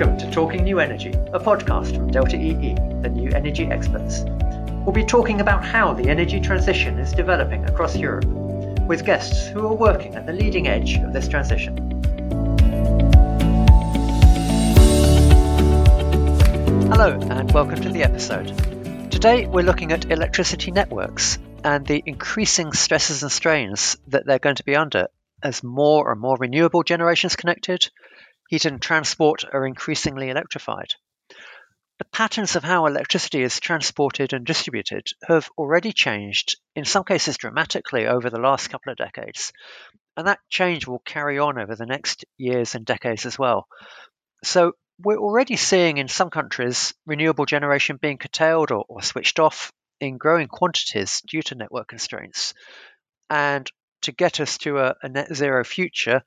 Welcome to Talking New Energy, a podcast from Delta EE, the new energy experts. We'll be talking about how the energy transition is developing across Europe, with guests who are working at the leading edge of this transition. Hello, and welcome to the episode. Today, we're looking at electricity networks and the increasing stresses and strains that they're going to be under as more and more renewable generations connected, heat and transport are increasingly electrified. The patterns of how electricity is transported and distributed have already changed, in some cases dramatically, over the last couple of decades. And that change will carry on over the next years and decades as well. So, we're already seeing in some countries renewable generation being curtailed or, or switched off in growing quantities due to network constraints. And to get us to a, a net zero future,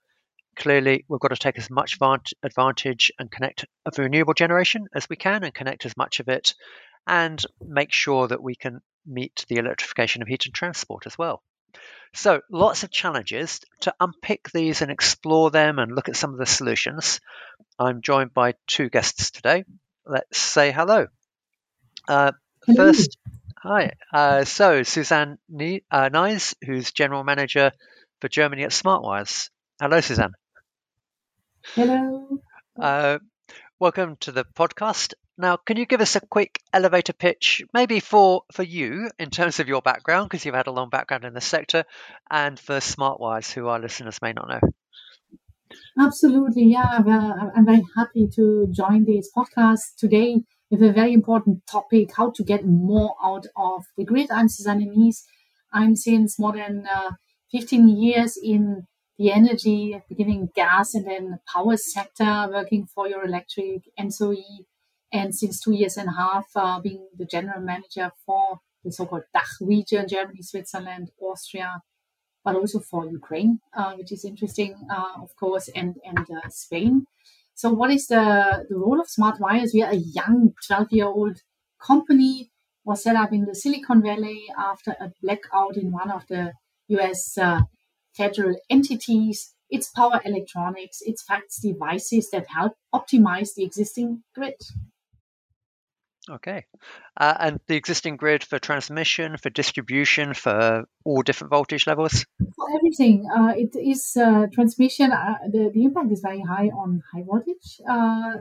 clearly we've got to take as much advantage and connect of renewable generation as we can and connect as much of it and make sure that we can meet the electrification of heat and transport as well. So, lots of challenges. To unpick these and explore them and look at some of the solutions, I'm joined by two guests today. Let's say hello. Uh, first, hi. Uh, so, Suzanne uh, Nies, who's General Manager for Germany at SmartWires. Hello, Suzanne. Hello. Uh, welcome to the podcast. Now, can you give us a quick elevator pitch, maybe for, for you in terms of your background, because you've had a long background in the sector, and for SmartWires, who our listeners may not know? Absolutely, yeah. Well, I'm very happy to join this podcast today with a very important topic: how to get more out of the grid. I'm Susanne Nies. I'm since more than uh, 15 years in the energy, beginning gas and then power sector, working for Eurelectric, ENTSO-E, and since two years and a half, uh, being the general manager for the so-called DACH region, Germany, Switzerland, Austria, but also for Ukraine, uh, which is interesting, uh, of course, and and uh, Spain. So, what is the the role of Smart Wires? We are a young 12-year-old company was set up in the Silicon Valley after a blackout in one of the U.S. Federal entities, it's power electronics, it's FACTS devices that help optimize the existing grid. Okay. Uh, and the existing grid for transmission, for distribution, for all different voltage levels? For everything. Uh, it is uh, transmission, uh, the, the impact is very high on high voltage. Uh,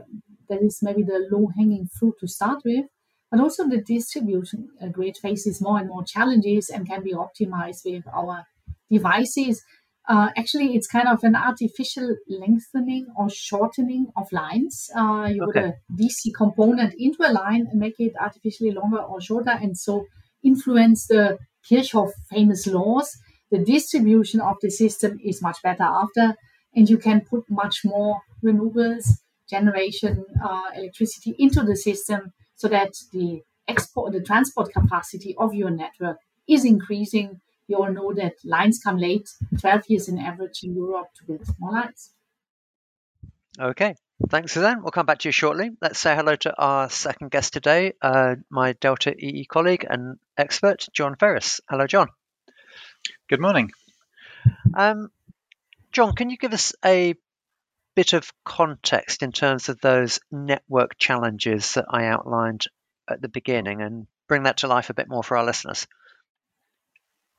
that is maybe the low hanging fruit to start with. But also the distribution uh, grid faces more and more challenges and can be optimized with our devices, uh, actually it's kind of an artificial lengthening or shortening of lines. Uh, you okay. put a DC component into a line and make it artificially longer or shorter, and so influence the Kirchhoff famous laws. The distribution of the system is much better after, and you can put much more renewables, generation, uh, electricity into the system so that the export, the transport capacity of your network is increasing you all know that lines come late, 12 years in average in Europe to build more lines. Okay, thanks, Suzanne. We'll come back to you shortly. Let's say hello to our second guest today, uh, my Delta EE colleague and expert, John Ferris. Hello, John. Good morning. Um, John, can you give us a bit of context in terms of those network challenges that I outlined at the beginning and bring that to life a bit more for our listeners?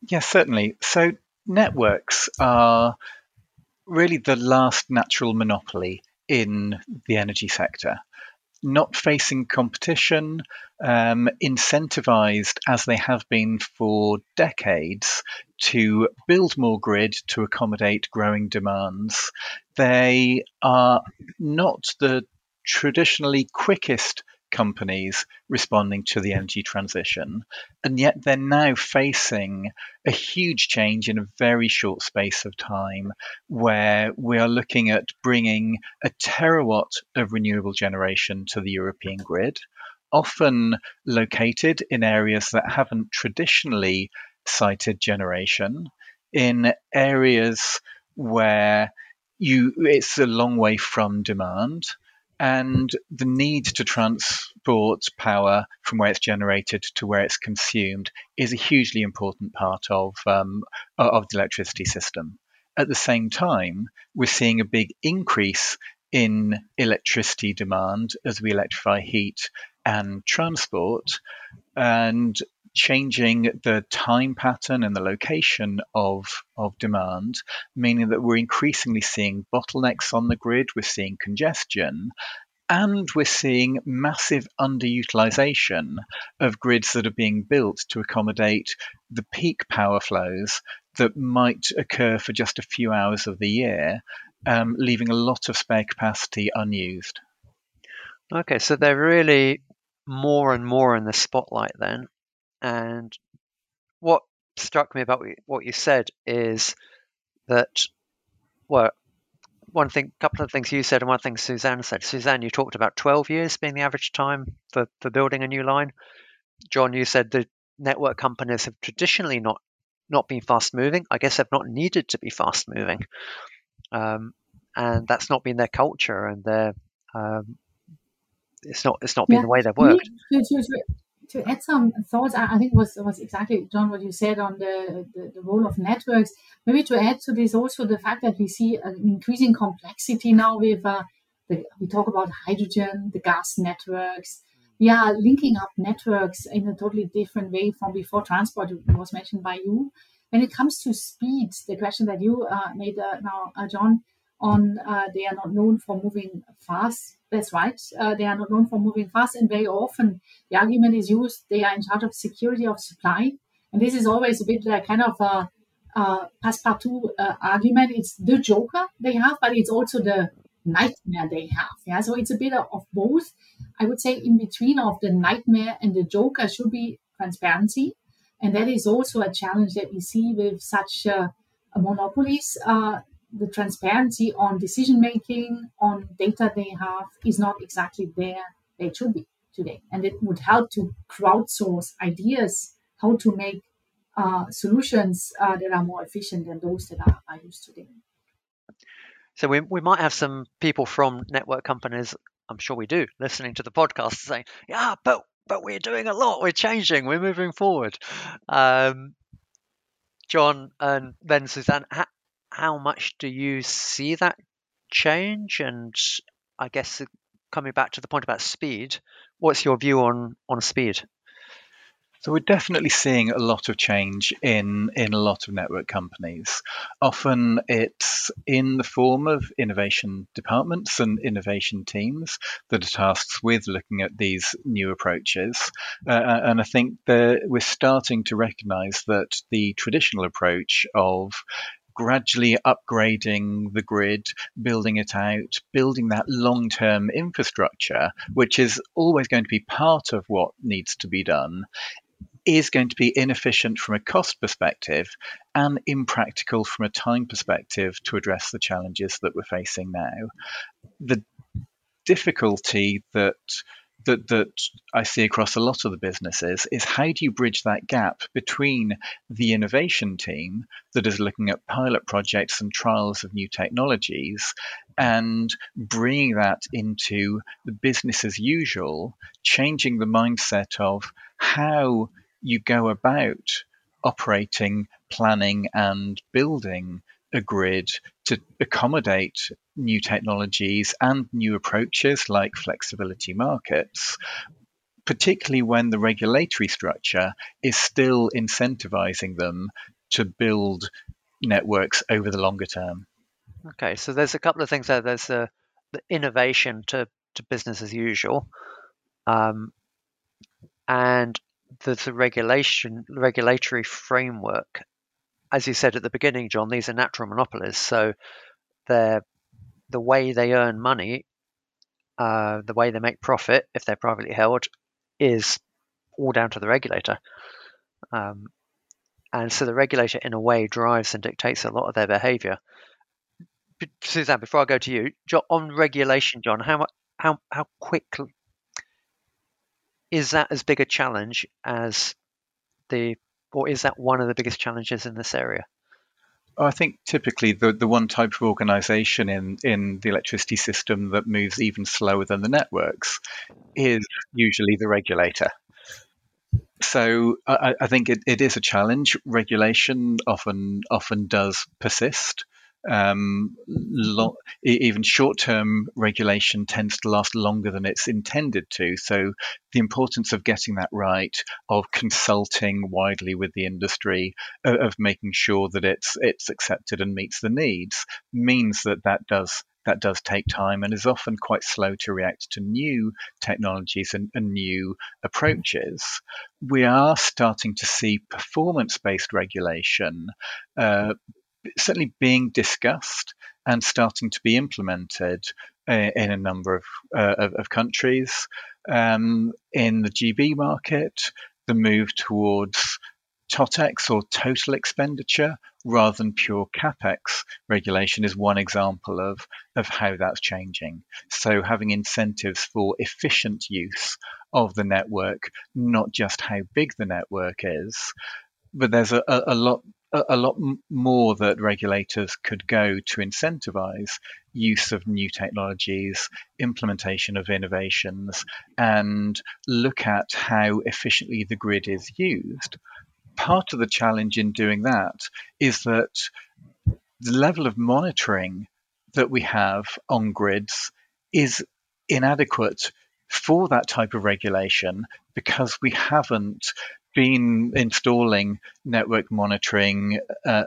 Yes, certainly. So networks are really the last natural monopoly in the energy sector. Not facing competition, um, incentivized as they have been for decades to build more grid to accommodate growing demands. They are not the traditionally quickest companies responding to the energy transition. And yet they're now facing a huge change in a very short space of time where we are looking at bringing a terawatt of renewable generation to the European grid, often located in areas that haven't traditionally sited generation, in areas where you it's a long way from demand and the need to transport power from where it's generated to where it's consumed is a hugely important part of um, of the electricity system. At the same time, we're seeing a big increase in electricity demand as we electrify heat and transport, and changing the time pattern and the location of, of demand, meaning that we're increasingly seeing bottlenecks on the grid, we're seeing congestion, and we're seeing massive underutilization of grids that are being built to accommodate the peak power flows that might occur for just a few hours of the year, um, leaving a lot of spare capacity unused. Okay, so they're really more and more in the spotlight then. And what struck me about what you said is that, well, one thing, a couple of things you said, and one thing Suzanne said. Suzanne, you talked about 12 years being the average time for, for building a new line. John, you said the network companies have traditionally not not been fast moving. I guess they've not needed to be fast moving, um, and that's not been their culture, and their um, it's not it's not been yeah. the way they've worked. To, add some thoughts, I, think was was exactly John what you said on the, the, the role of networks. Maybe to add to this also the fact that we see an increasing complexity now with uh, the, we talk about hydrogen, the gas networks. We are linking up networks in a totally different way from before transport was mentioned by you. When it comes to speed, the question that you uh, made uh, now, uh, John, on uh, they are not known for moving fast. That's right. Uh, they are not known for moving fast, and very often the argument is used they are in charge of security of supply, and this is always a bit like kind of a, a passepartout uh, argument. It's the joker they have, but it's also the nightmare they have. Yeah, so it's a bit of both. I would say in between of the nightmare and the joker should be transparency, and that is also a challenge that we see with such uh, monopolies. Uh, the transparency on decision making, on data they have, is not exactly there they should be today. And it would help to crowdsource ideas how to make uh, solutions uh, that are more efficient than those that are, are used today. So we, we might have some people from network companies, I'm sure we do, listening to the podcast saying, yeah, but but we're doing a lot, we're changing, we're moving forward. Um, John and then Suzanne, how much do you see that change? And I guess coming back to the point about speed, what's your view on on speed? So we're definitely seeing a lot of change in in a lot of network companies. Often it's in the form of innovation departments and innovation teams that are tasked with looking at these new approaches. Uh, uh and I think that we're starting to recognise that the traditional approach of gradually upgrading the grid, building it out, building that long term infrastructure, which is always going to be part of what needs to be done, is going to be inefficient from a cost perspective and impractical from a time perspective to address the challenges that we're facing now. The difficulty that that that I see across a lot of the businesses is how do you bridge that gap between the innovation team that is looking at pilot projects and trials of new technologies and bringing that into the business as usual, changing the mindset of how you go about operating, planning, and building a grid to accommodate new technologies and new approaches like flexibility markets, particularly when the regulatory structure is still incentivizing them to build networks over the longer term. Okay, so there's a couple of things there. There's the, the innovation to, to business as usual, um, and there's a regulation regulatory framework as you said at the beginning, John, these are natural monopolies. So they're the way they earn money, uh, the way they make profit, if they're privately held, is all down to the regulator. Um, and so the regulator, in a way, drives and dictates a lot of their behaviour. Suzanne, before I go to you, John, on regulation, John, how how how quickly is that as big a challenge as the or is that one of the biggest challenges in this area? I think typically the, the one type of organization in, in the electricity system that moves even slower than the networks is usually the regulator. So I, I think it, it is a challenge. Regulation often often does persist. Um, lo- even short-term regulation tends to last longer than it's intended to. So the importance of getting that right, of consulting widely with the industry, of, of making sure that it's it's accepted and meets the needs, means that that does that does take time and is often quite slow to react to new technologies and, and new approaches. We are starting to see performance based regulation uh, certainly being discussed and starting to be implemented uh, in a number of, uh, of, of, countries. Um, in the GB market, the move towards TOTEX or total expenditure rather than pure capex regulation is one example of, of how that's changing. So having incentives for efficient use of the network, not just how big the network is, but there's a, a lot a, lot more that regulators could go to incentivize use of new technologies, implementation of innovations, and look at how efficiently the grid is used. Part of the challenge in doing that is that the level of monitoring that we have on grids is inadequate for that type of regulation because we haven't been installing network monitoring uh,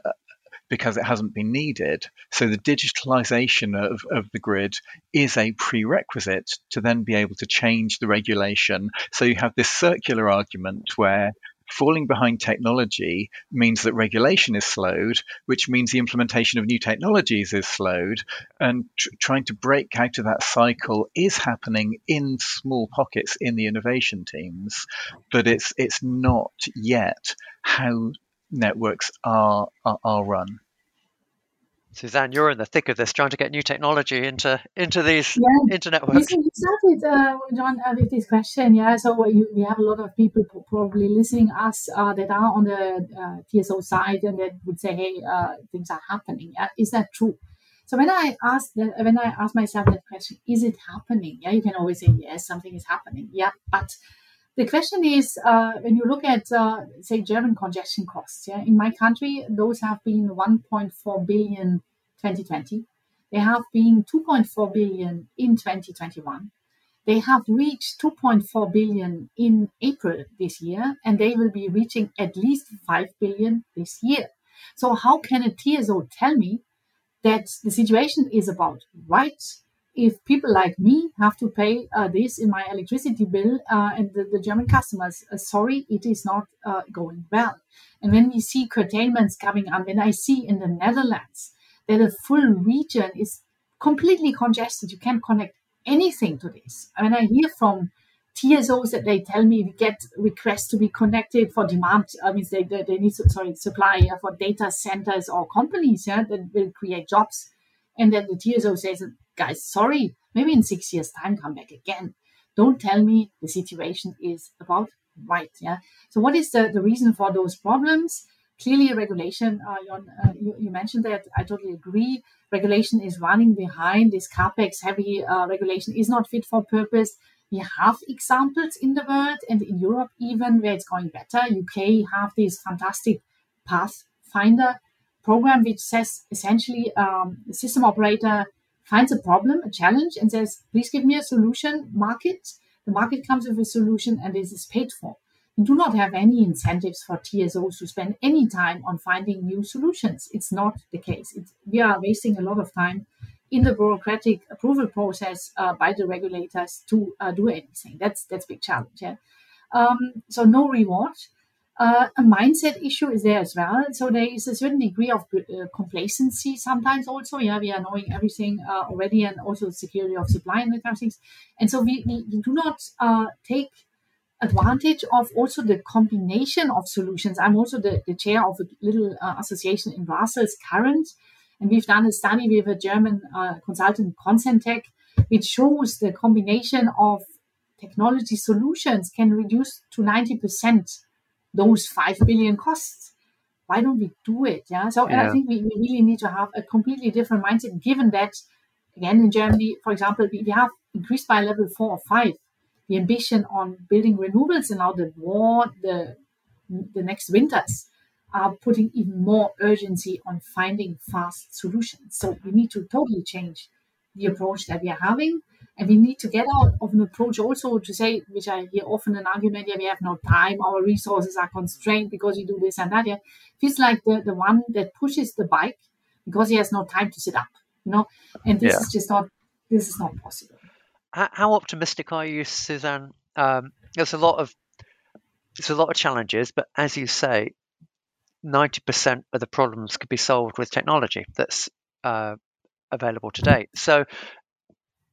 because it hasn't been needed. So the digitalization of, of the grid is a prerequisite to then be able to change the regulation. So you have this circular argument where falling behind technology means that regulation is slowed, which means the implementation of new technologies is slowed. And tr- trying to break out of that cycle is happening in small pockets in the innovation teams, but it's it's not yet how networks are are, are run. Suzanne, you're in the thick of this, trying to get new technology into into these yeah. internet networks. You started, uh, John, uh, with this question. Yeah, so you, we have a lot of people probably listening us uh, that are on the uh, TSO side and that would say, "Hey, uh, things are happening." Is that true? So when I ask that, when I ask myself that question, is it happening? Yeah, you can always say yes, something is happening. Yeah, but the question is, uh, when you look at, uh, say, German congestion costs, yeah, in my country, those have been 1.4 billion 2020. They have been 2.4 billion in 2021. They have reached 2.4 billion in April this year, and they will be reaching at least 5 billion this year. So how can a TSO tell me that the situation is about right if people like me have to pay uh, this in my electricity bill uh, and the, the, German customers, uh, sorry, it is not uh, going well. And when we see curtailments coming on, when I see in the Netherlands that a full region is completely congested. You can't connect anything to this. I mean, I hear from TSOs that they tell me we get requests to be connected for demand. I mean, they, they, they need, sorry, supply for data centers or companies yeah, that will create jobs. And then the TSO says, guys, sorry, maybe in six years' time, come back again. Don't tell me the situation is about right. Yeah. So what is the, the reason for those problems? clearly regulation, uh, uh, you, you, mentioned that, I totally agree. Regulation is running behind. This capex heavy uh, regulation is not fit for purpose. We have examples in the world and in Europe even where it's going better. UK have this fantastic Pathfinder program which says essentially um, the system operator finds a problem, a challenge, and says, please give me a solution market. The market comes with a solution and this is paid for. We do not have any incentives for TSOs to spend any time on finding new solutions. It's not the case. It's, we are wasting a lot of time in the bureaucratic approval process uh, by the regulators to uh, do anything. That's that's big challenge. Yeah? Um, so no reward. Uh, a mindset issue is there as well. So there is a certain degree of uh, complacency sometimes also. Yeah, we are knowing everything uh, already, and also security of supply and that kind of things. And so we, we, do not uh, take advantage of also the combination of solutions. I'm also the, the chair of a little uh, association in Brussels, Current, and we've done a study with a German uh, consultant, Consentec, which shows the combination of technology solutions can reduce to 90% those 5 billion costs. Why don't we do it? Yeah. So yeah. I think we, we really need to have a completely different mindset, given that, again, in Germany, for example, we, we have increased by level four or five the ambition on building renewables and now the war, the the next winters. are putting even more urgency on finding fast solutions. So we need to totally change the approach that we are having. And we need to get out of an approach also to say, which I hear often an argument, yeah, we have no time, our resources are constrained because you do this and that. Yeah. Feels like the, the one that pushes the bike because he has no time to sit up, you know, and this yeah. is just not, this is not possible. How optimistic are you, Suzanne? Um, there's a lot of, there's a lot of challenges, but as you say, 90% of the problems could be solved with technology that's uh, available today. So,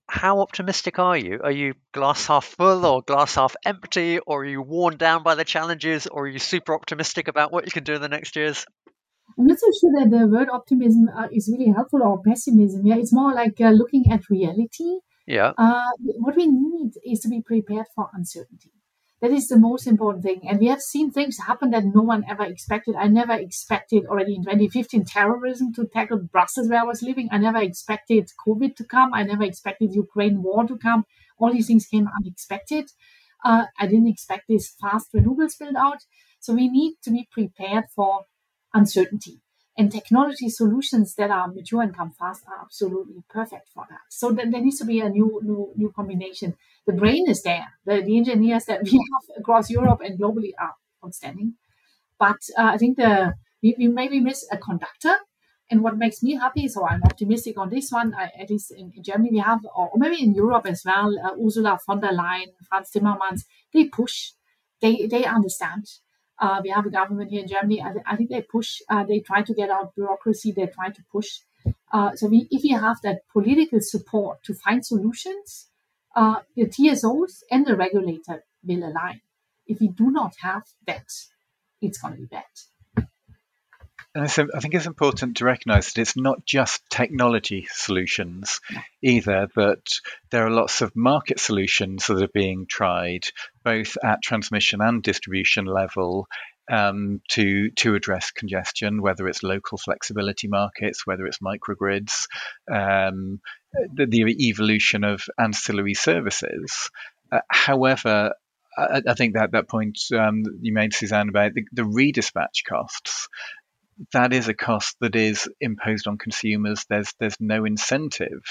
how optimistic are you? Are you glass half full or glass half empty, or are you worn down by the challenges, or are you super optimistic about what you can do in the next years? I'm not so sure that the word optimism uh, is really helpful or pessimism. Yeah, it's more like uh, looking at reality. Yeah. Uh, what we need is to be prepared for uncertainty. That is the most important thing. And we have seen things happen that no one ever expected. I never expected already in 2015 terrorism to tackle Brussels where I was living. I never expected COVID to come. I never expected Ukraine war to come. All these things came unexpected. Uh, I didn't expect this fast renewables build out. So we need to be prepared for uncertainty. And technology solutions that are mature and come fast are absolutely perfect for that. So then there needs to be a new, new, new combination. The brain is there. The, the engineers that we have across Europe and globally are outstanding. But uh, I think the we, we maybe miss a conductor. And what makes me happy, so I'm optimistic on this one. I, at least in, Germany, we have, or maybe in Europe as well, uh, Ursula von der Leyen, Frans Timmermans, they push, they they understand uh, we have a government here in Germany. I, I think they push, uh, they try to get out bureaucracy, they try to push. Uh, so we, if we have that political support to find solutions, uh, the TSOs and the regulator will align. If we do not have that, it's going to be bad. And I think it's important to recognize that it's not just technology solutions either, but there are lots of market solutions that are being tried, both at transmission and distribution level, um, to to address congestion, whether it's local flexibility markets, whether it's microgrids, um, the, the, evolution of ancillary services. Uh, however, I, I, think that that point um, you made, Suzanne, about the, the redispatch costs that is a cost that is imposed on consumers. There's there's no incentive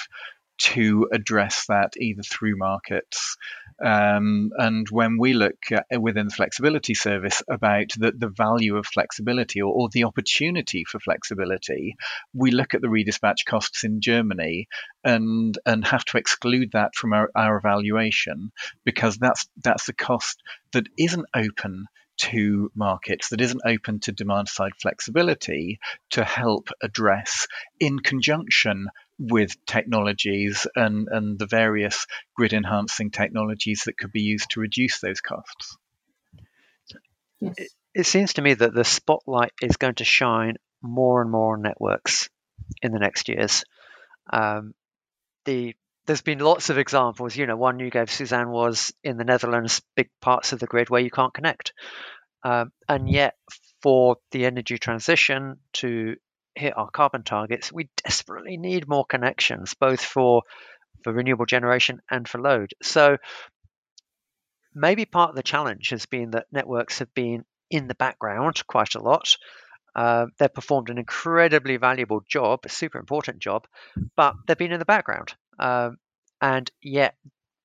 to address that either through markets. Um, and when we look at, within the flexibility service about the, the value of flexibility or, or, the opportunity for flexibility, we look at the redispatch costs in Germany and and have to exclude that from our, our evaluation because that's that's the cost that isn't open to markets that isn't open to demand side flexibility to help address in conjunction with technologies and, and the various grid enhancing technologies that could be used to reduce those costs. Yes. It, it seems to me that the spotlight is going to shine more and more on networks in the next years. Um, the there's been lots of examples. You know, one you gave, Suzanne, was in the Netherlands, big parts of the grid where you can't connect. Um, and yet, for the energy transition to hit our carbon targets, we desperately need more connections, both for for renewable generation and for load. So maybe part of the challenge has been that networks have been in the background quite a lot. Uh, they've performed an incredibly valuable job, a super important job, but they've been in the background. Um, and yet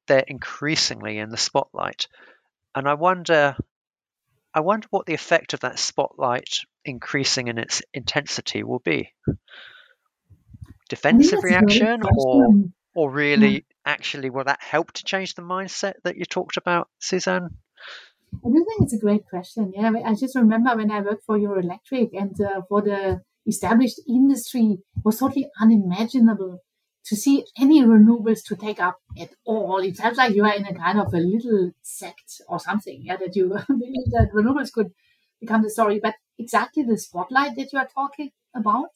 they're increasingly in the spotlight. And I wonder, I wonder what the effect of that spotlight increasing in its intensity will be. Defensive reaction, or or really yeah. actually will that help to change the mindset that you talked about, Suzanne? I do think it's a great question. Yeah, I just remember when I worked for Eurelectric and uh, for the established industry was totally unimaginable to see any renewables to take up at all. It felt like you are in a kind of a little sect or something, yeah, that you believe that renewables could become the story. But exactly the spotlight that you are talking about,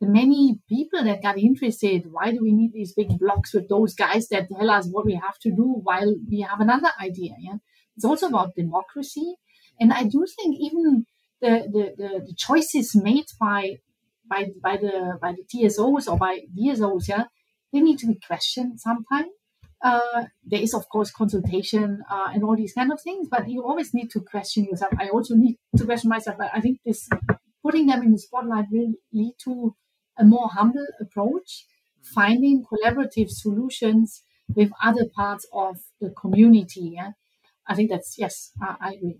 the many people that got interested, why do we need these big blocks with those guys that tell us what we have to do while we have another idea? Yeah. It's also about democracy. And I do think even the, the, the, the choices made by by by the by the TSOs or by DSOs, yeah, they need to be questioned sometimes. Uh, there is of course consultation uh, and all these kind of things, but you always need to question yourself. I also need to question myself. But I think this putting them in the spotlight will lead to a more humble approach, finding collaborative solutions with other parts of the community. Yeah? I think that's, yes, I agree.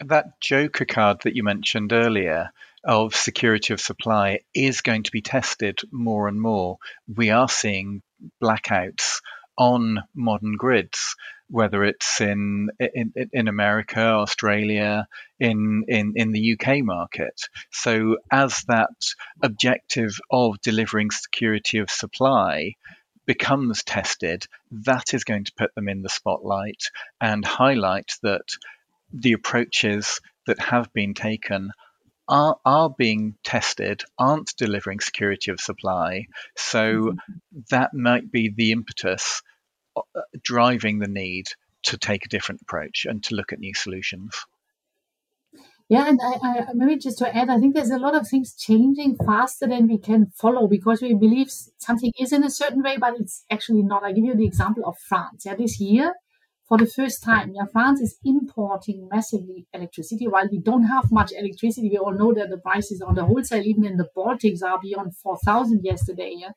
That Joker card that you mentioned earlier of security of supply is going to be tested more and more. We are seeing blackouts on modern grids, whether it's in in, in America, Australia, in, in in the UK market. So as that objective of delivering security of supply becomes tested, that is going to put them in the spotlight and highlight that the approaches that have been taken are, are being tested, aren't delivering security of supply. So mm-hmm. that might be the impetus uh, driving the need to take a different approach and to look at new solutions. Yeah, and I, I, maybe just to add, I think there's a lot of things changing faster than we can follow because we believe something is in a certain way, but it's actually not. I give you the example of France. Yeah, this year for the first time, yeah, France is importing massively electricity. While we don't have much electricity, we all know that the prices on the wholesale, even in the Baltics, are beyond 4,000 yesterday. Yeah?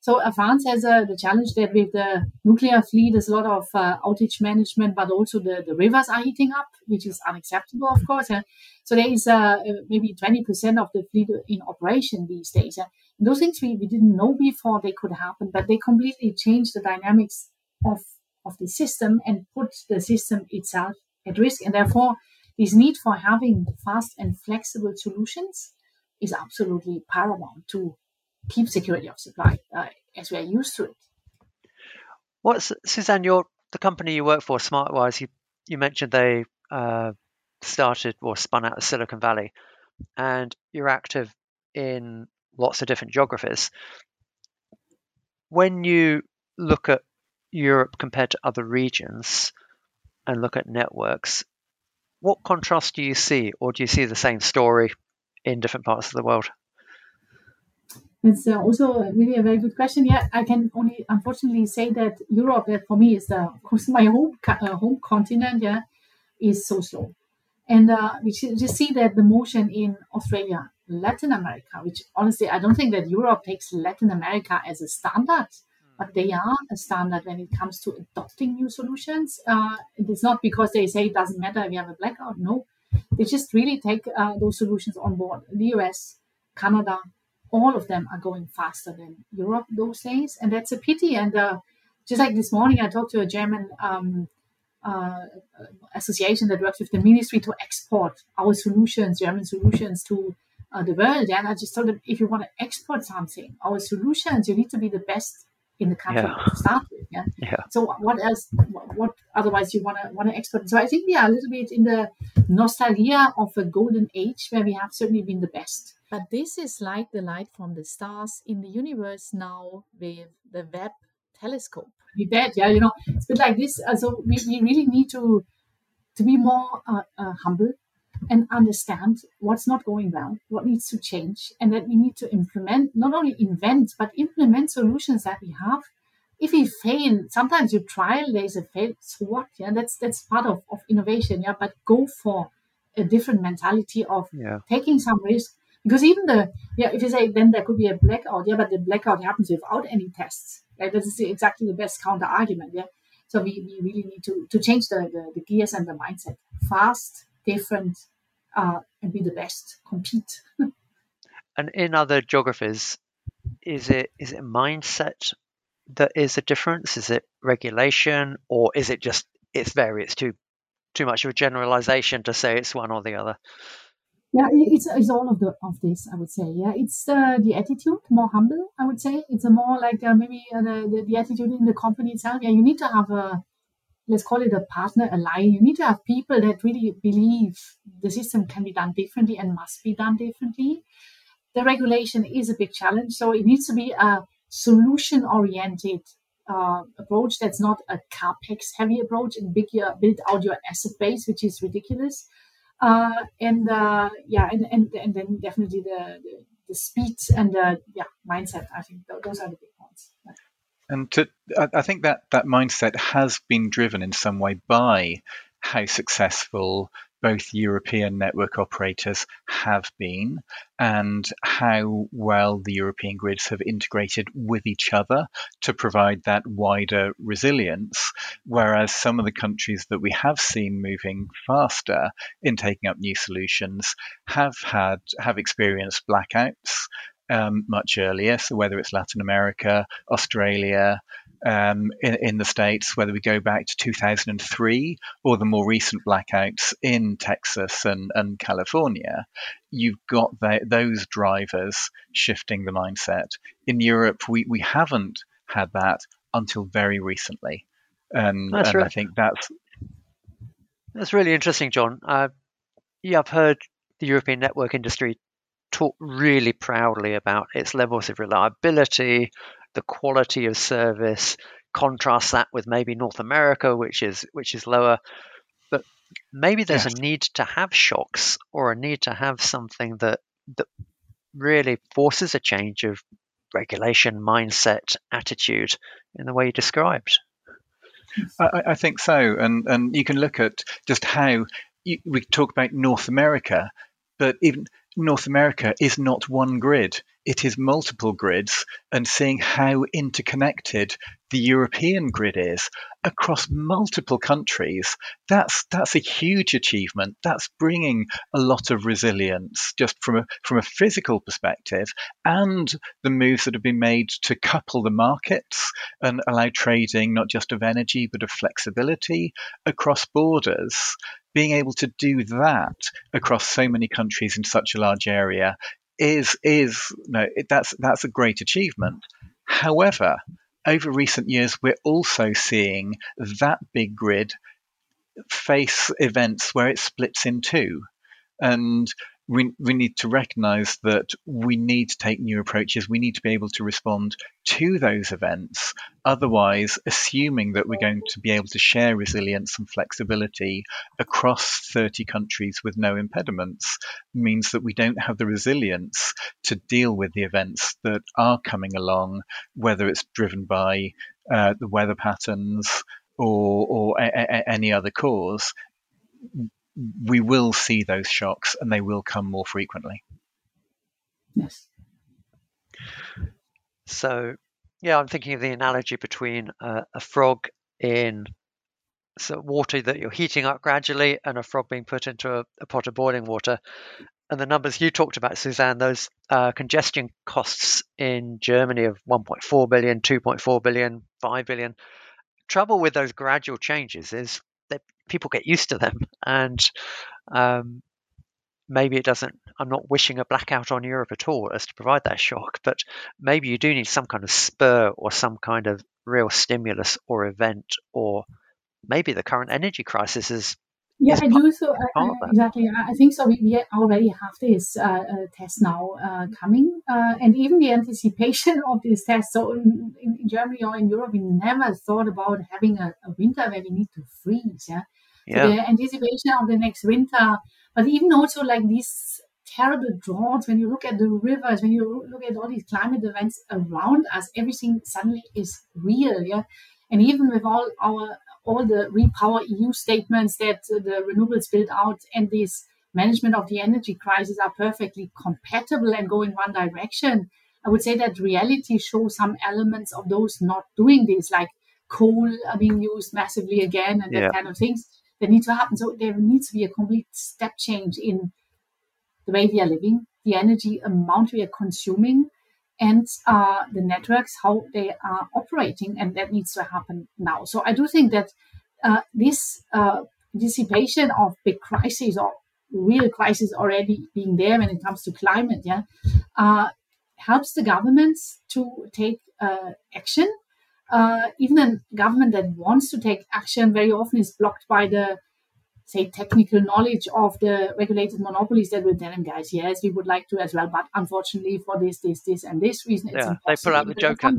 So uh, France has uh, the challenge that with the nuclear fleet, there's a lot of uh, outage management, but also the, the rivers are heating up, which is unacceptable, of course. Yeah? So there is uh, maybe 20% of the fleet in operation these days. Yeah? those things we, we didn't know before they could happen, but they completely changed the dynamics of of the system and put the system itself at risk. And therefore, this need for having fast and flexible solutions is absolutely paramount to keep security of supply uh, as we are used to it. What's Suzanne? Your the company you work for, Smart Wires. You you mentioned they uh, started or spun out of Silicon Valley, and you're active in lots of different geographies. When you look at Europe compared to other regions and look at networks, what contrast do you see, or do you see the same story in different parts of the world? It's uh, also really a very good question. Yeah, I can only unfortunately say that Europe, that for me is the, of course my home uh, home continent. Yeah, is so slow, and uh, we just see that the motion in Australia, Latin America, which honestly I don't think that Europe takes Latin America as a standard but they are a standard when it comes to adopting new solutions. Uh, it is not because they say it doesn't matter if you have a blackout. No, they just really take uh, those solutions on board. The US, Canada, all of them are going faster than Europe those days, and that's a pity. And uh, just like this morning, I talked to a German um, uh, association that works with the ministry to export our solutions, German solutions, to uh, the world. And I just told them, if you want to export something, our solutions, you need to be the best in the country yeah. to start with. Yeah? yeah. So what else? What, what otherwise you want to want to export? So I think we are a little bit in the nostalgia of a golden age where we have certainly been the best. But this is like the light from the stars in the universe now with the Webb telescope. With that, yeah, you know, it's a bit like this. Uh, so we, we really need to to be more uh, uh, humble and understand what's not going well, what needs to change, and that we need to implement, not only invent, but implement solutions that we have. If we fail, sometimes you trial, there's a fail, so what? Yeah, that's that's part of, of innovation, yeah. But go for a different mentality of yeah. taking some risk. Because even the yeah, if you say then there could be a blackout, yeah, but the blackout happens without any tests. Right? That is exactly the best counter argument, yeah. So we, we really need to, to change the, the, the gears and the mindset. Fast, different, uh, and be the best, compete. and in other geographies, is it is it mindset that is the difference? Is it regulation, or is it just it's very it's too too much of a generalization to say it's one or the other? Yeah, it's, it's all of the of this. I would say. Yeah, it's uh, the attitude, more humble. I would say it's a more like uh, maybe uh, the, the, the attitude in the company itself. Yeah, you need to have a let's call it a partner alliance. You need to have people that really believe the system can be done differently and must be done differently. The regulation is a big challenge, so it needs to be a solution oriented uh, approach that's not a capex heavy approach and big uh, build out your asset base, which is ridiculous. Uh, and uh, yeah, and, and and then definitely the, the, the speed and the yeah mindset. I think those are the big. And to, I think that that mindset has been driven in some way by how successful both European network operators have been and how well the European grids have integrated with each other to provide that wider resilience. Whereas some of the countries that we have seen moving faster in taking up new solutions have had have experienced blackouts um, much earlier. So whether it's Latin America, Australia, um, in, in, the States, whether we go back to 2003 or the more recent blackouts in Texas and, and California, you've got the, those drivers shifting the mindset. In Europe, we, we haven't had that until very recently. And, and right. I think that's. That's really interesting, John. Uh, yeah, I've heard the European network industry talk really proudly about its levels of reliability, the quality of service. Contrast that with maybe North America, which is which is lower. But maybe there's yes. a need to have shocks or a need to have something that that really forces a change of regulation, mindset, attitude in the way you described. I, I think so, and and you can look at just how you, we talk about North America, but even North America is not one grid, it is multiple grids, and seeing how interconnected the European grid is across multiple countries, that's that's a huge achievement. That's bringing a lot of resilience just from a from a physical perspective, and the moves that have been made to couple the markets and allow trading not just of energy but of flexibility across borders being able to do that across so many countries in such a large area is is no that's that's a great achievement. However, over recent years, we're also seeing that big grid face events where it splits in two, and we, we need to recognize that we need to take new approaches. We need to be able to respond to those events. Otherwise, assuming that we're going to be able to share resilience and flexibility across 30 countries with no impediments means that we don't have the resilience to deal with the events that are coming along, whether it's driven by uh, the weather patterns or, or a, a, any other cause we will see those shocks and they will come more frequently. Yes. So, yeah, I'm thinking of the analogy between uh, a frog in so water that you're heating up gradually and a frog being put into a, a pot of boiling water. And the numbers you talked about, Suzanne, those uh, congestion costs in Germany of 1.4 billion, 2.4 billion, 5 billion. Trouble with those gradual changes is people get used to them, and um, maybe it doesn't. I'm not wishing a blackout on Europe at all as to provide that shock, but maybe you do need some kind of spur or some kind of real stimulus or event, or maybe the current energy crisis is. Yeah, I do. So uh, exactly, I think so. We, we already have this uh, uh, test now uh, coming, uh, and even the anticipation of this test. So in, in, Germany or in Europe, we never thought about having a, a winter where we need to freeze. Yeah, yeah. the anticipation of the next winter, but even also like these terrible droughts, when you look at the rivers, when you look at all these climate events around us, everything suddenly is real, yeah. And even with all our all the repower EU statements that the renewables build out and this management of the energy crisis are perfectly compatible and go in one direction. I would say that reality shows some elements of those not doing this, like coal are being used massively again and that yeah. kind of things that need to happen. So there needs to be a complete step change in the way we are living, the energy amount we are consuming, and uh, the networks, how they are operating. And that needs to happen now. So I do think that uh, this uh, dissipation of big crises or real crisis already being there when it comes to climate, yeah, uh, helps the governments to take uh, action even a government that wants to take action very often is blocked by the say technical knowledge of the regulated monopolies that will tell them guys yes we would like to as well but unfortunately for this this this and this reason it's yeah they pull out the joker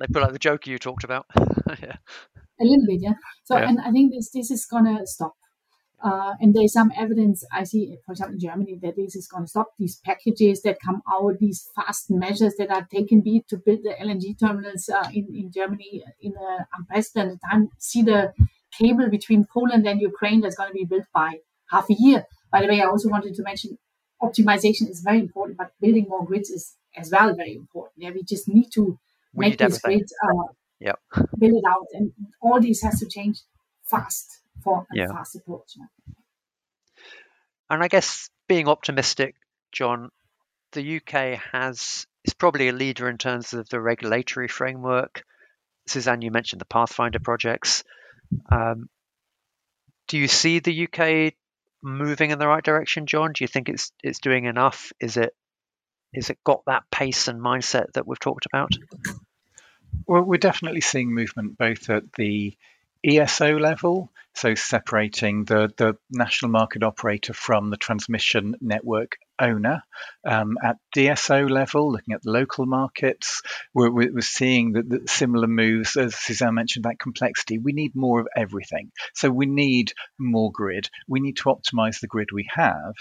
they pull out the joker you talked about yeah a little bit yeah so yeah. and i think this this is gonna stop uh, and there's some evidence I see, for example, in Germany, that this is going to stop these packages that come out, these fast measures that are taken, be to build the LNG terminals uh, in, in Germany in an unprecedented time. See the cable between Poland and Ukraine that's going to be built by half a year. By the way, I also wanted to mention optimization is very important, but building more grids is as well very important. Yeah, we just need to we make these grids, uh, build it out, and all these has to change fast for a yeah. fast approach. Yeah. And I guess being optimistic, John, the UK has is probably a leader in terms of the regulatory framework. Suzanne, you mentioned the Pathfinder projects. Um, do you see the UK moving in the right direction, John? Do you think it's it's doing enough? Is it is it got that pace and mindset that we've talked about? Well, we're definitely seeing movement both at the ESO level, so separating the, the national market operator from the transmission network owner. Um, at DSO level, looking at the local markets, we're, we're seeing that, similar moves, as Suzanne mentioned, that complexity. We need more of everything. So we need more grid. We need to optimize the grid we have.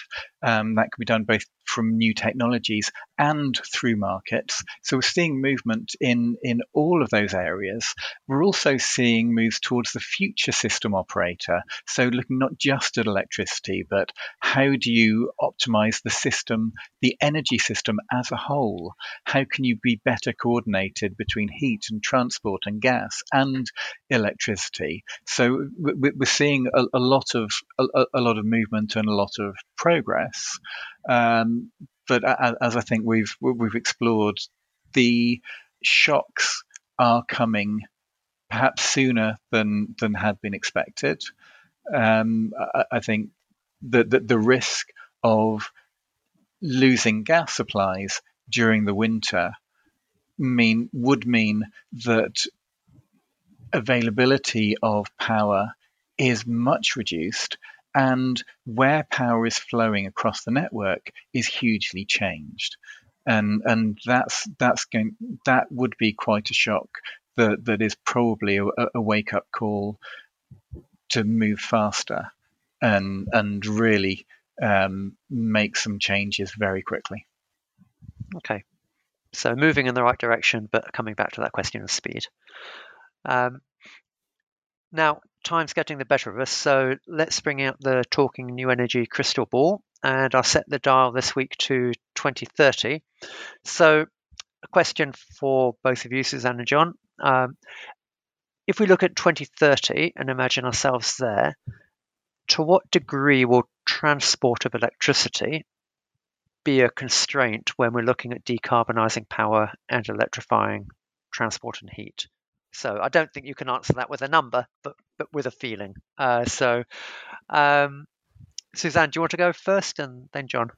Um, that can be done both from new technologies and through markets. So we're seeing movement in, in all of those areas. We're also seeing moves towards the future system operator. So looking not just at electricity, but how do you optimize the system, the energy system as a whole? How can you be better coordinated between heat and transport and gas and electricity? So we're seeing a, a lot of a, a lot of movement and a lot of progress. Um, but as I think we've we've explored, the shocks are coming perhaps sooner than than had been expected. Um, I, I, think that the, the risk of losing gas supplies during the winter mean would mean that availability of power is much reduced and where power is flowing across the network is hugely changed and and that's that's going that would be quite a shock that that is probably a, a wake up call to move faster and and really um, make some changes very quickly. Okay, so moving in the right direction, but coming back to that question of speed. Um, now, time's getting the better of us, so let's bring out the Talking New Energy crystal ball, and I'll set the dial this week to 2030. So, a question for both of you, Suzanne and John. Um, if we look at 2030 and imagine ourselves there, to what degree will transport of electricity be a constraint when we're looking at decarbonising power and electrifying transport and heat? So I don't think you can answer that with a number, but but with a feeling. Uh, so, um, Suzanne, do you want to go first, and then John?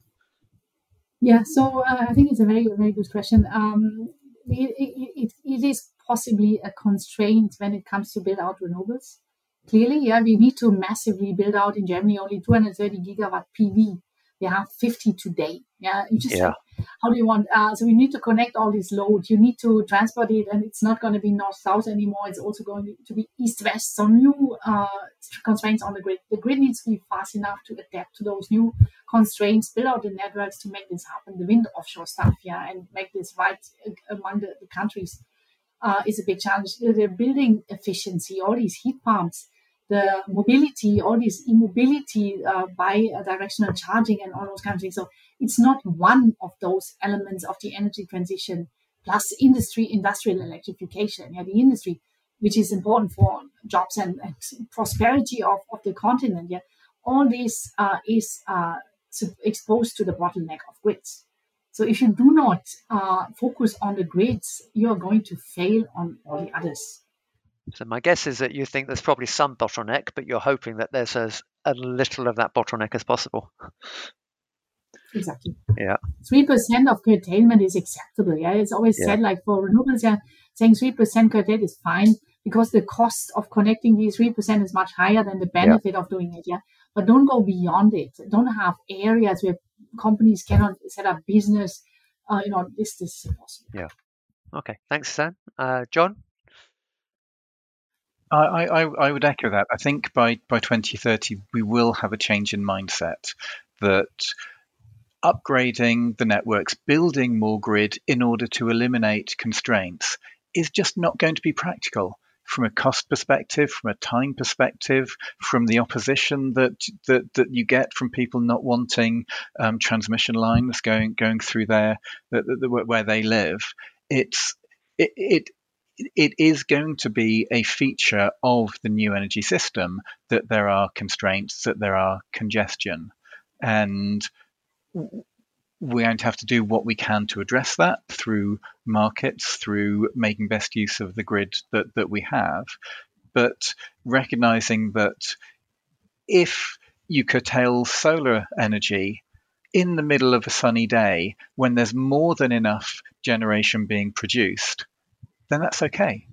Yeah, so uh, I think it's a very very good question. Um, it, it, it is possibly a constraint when it comes to build out renewables. Clearly, yeah, we need to massively build out in Germany only 230 gigawatt PV. Have 50 today. Yeah, you just yeah. how do you want uh, so we need to connect all these loads you need to transport it and it's not going to be north south anymore. It's also going to be east west. So new uh, constraints on the grid. The grid needs to be fast enough to adapt to those new constraints build out the networks to make this happen. The wind offshore stuff yeah and make this right among the, the countries uh, is a big challenge. The building efficiency all these heat pumps the mobility, all this e-mobility uh, bi-directional charging and all those kinds of things. So it's not one of those elements of the energy transition plus industry, industrial electrification. Yeah, the industry, which is important for jobs and, and prosperity of, of the continent. Yeah, all this uh, is uh, exposed to the bottleneck of grids. So if you do not uh, focus on the grids, you are going to fail on all the others. So my guess is that you think there's probably some bottleneck, but you're hoping that there's as a little of that bottleneck as possible. Exactly. Yeah. Three percent of curtailment is acceptable. Yeah, it's always yeah. said like for renewables, yeah, saying three percent curtailment is fine because the cost of connecting these three percent is much higher than the benefit yeah. of doing it. Yeah, but don't go beyond it. Don't have areas where companies cannot set up business. Uh, you know, this this is impossible. Yeah. Okay. Thanks, Sam. Uh, John. I, I, I would echo that. I think by, by 2030, we will have a change in mindset that upgrading the networks, building more grid in order to eliminate constraints is just not going to be practical from a cost perspective, from a time perspective, from the opposition that that, that you get from people not wanting um, transmission lines going going through there the, the, where they live. It's it, it it is going to be a feature of the new energy system that there are constraints, that there are congestion, and we're going to have to do what we can to address that through markets, through making best use of the grid that, that we have, but recognizing that if you curtail solar energy in the middle of a sunny day when there's more than enough generation being produced, then that's okay.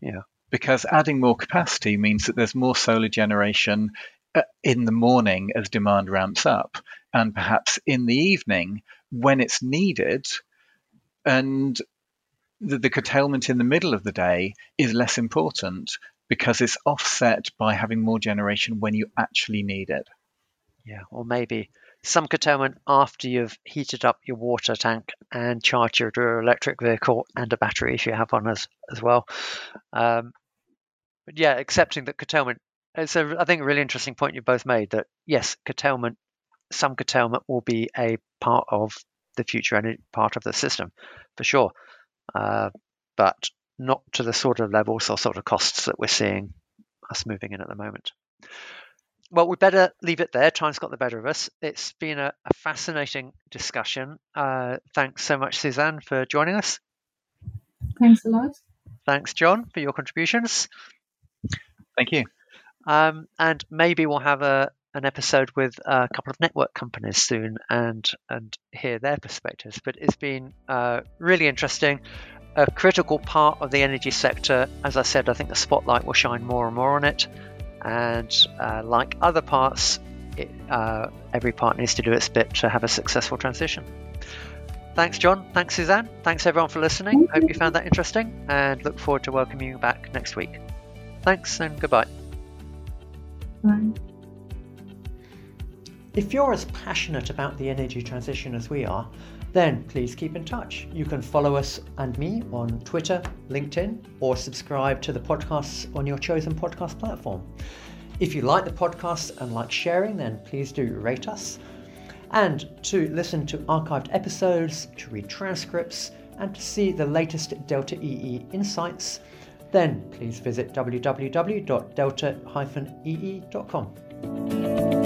Yeah. Because adding more capacity means that there's more solar generation uh, in the morning as demand ramps up, and perhaps in the evening when it's needed. And the, the curtailment in the middle of the day is less important because it's offset by having more generation when you actually need it. Yeah, or maybe some curtailment after you've heated up your water tank and charged your electric vehicle and a battery if you have one as, as well. Um, but yeah, accepting that curtailment, it's a, I think, a really interesting point you both made that yes, curtailment, some curtailment will be a part of the future energy part of the system for sure, uh, but not to the sort of levels or sort of costs that we're seeing us moving in at the moment well, we better leave it there. Time's got the better of us. It's been a, a fascinating discussion. Uh, thanks so much, Suzanne, for joining us. Thanks a lot. Thanks, John, for your contributions. Thank you. Um, and maybe we'll have a an episode with a couple of network companies soon and and hear their perspectives. But it's been uh, really interesting. A critical part of the energy sector. As I said, I think the spotlight will shine more and more on it and uh, like other parts, it, uh, every part needs to do its bit to have a successful transition. Thanks, John. Thanks, Suzanne. Thanks, everyone, for listening. Hope you found that interesting and look forward to welcoming you back next week. Thanks and goodbye. Bye. If you're as passionate about the energy transition as we are, then please keep in touch. You can follow us and me on Twitter, LinkedIn, or subscribe to the podcasts on your chosen podcast platform. If you like the podcast and like sharing, then please do rate us. And to listen to archived episodes, to read transcripts, and to see the latest Delta EE insights, then please visit www.delta-ee.com.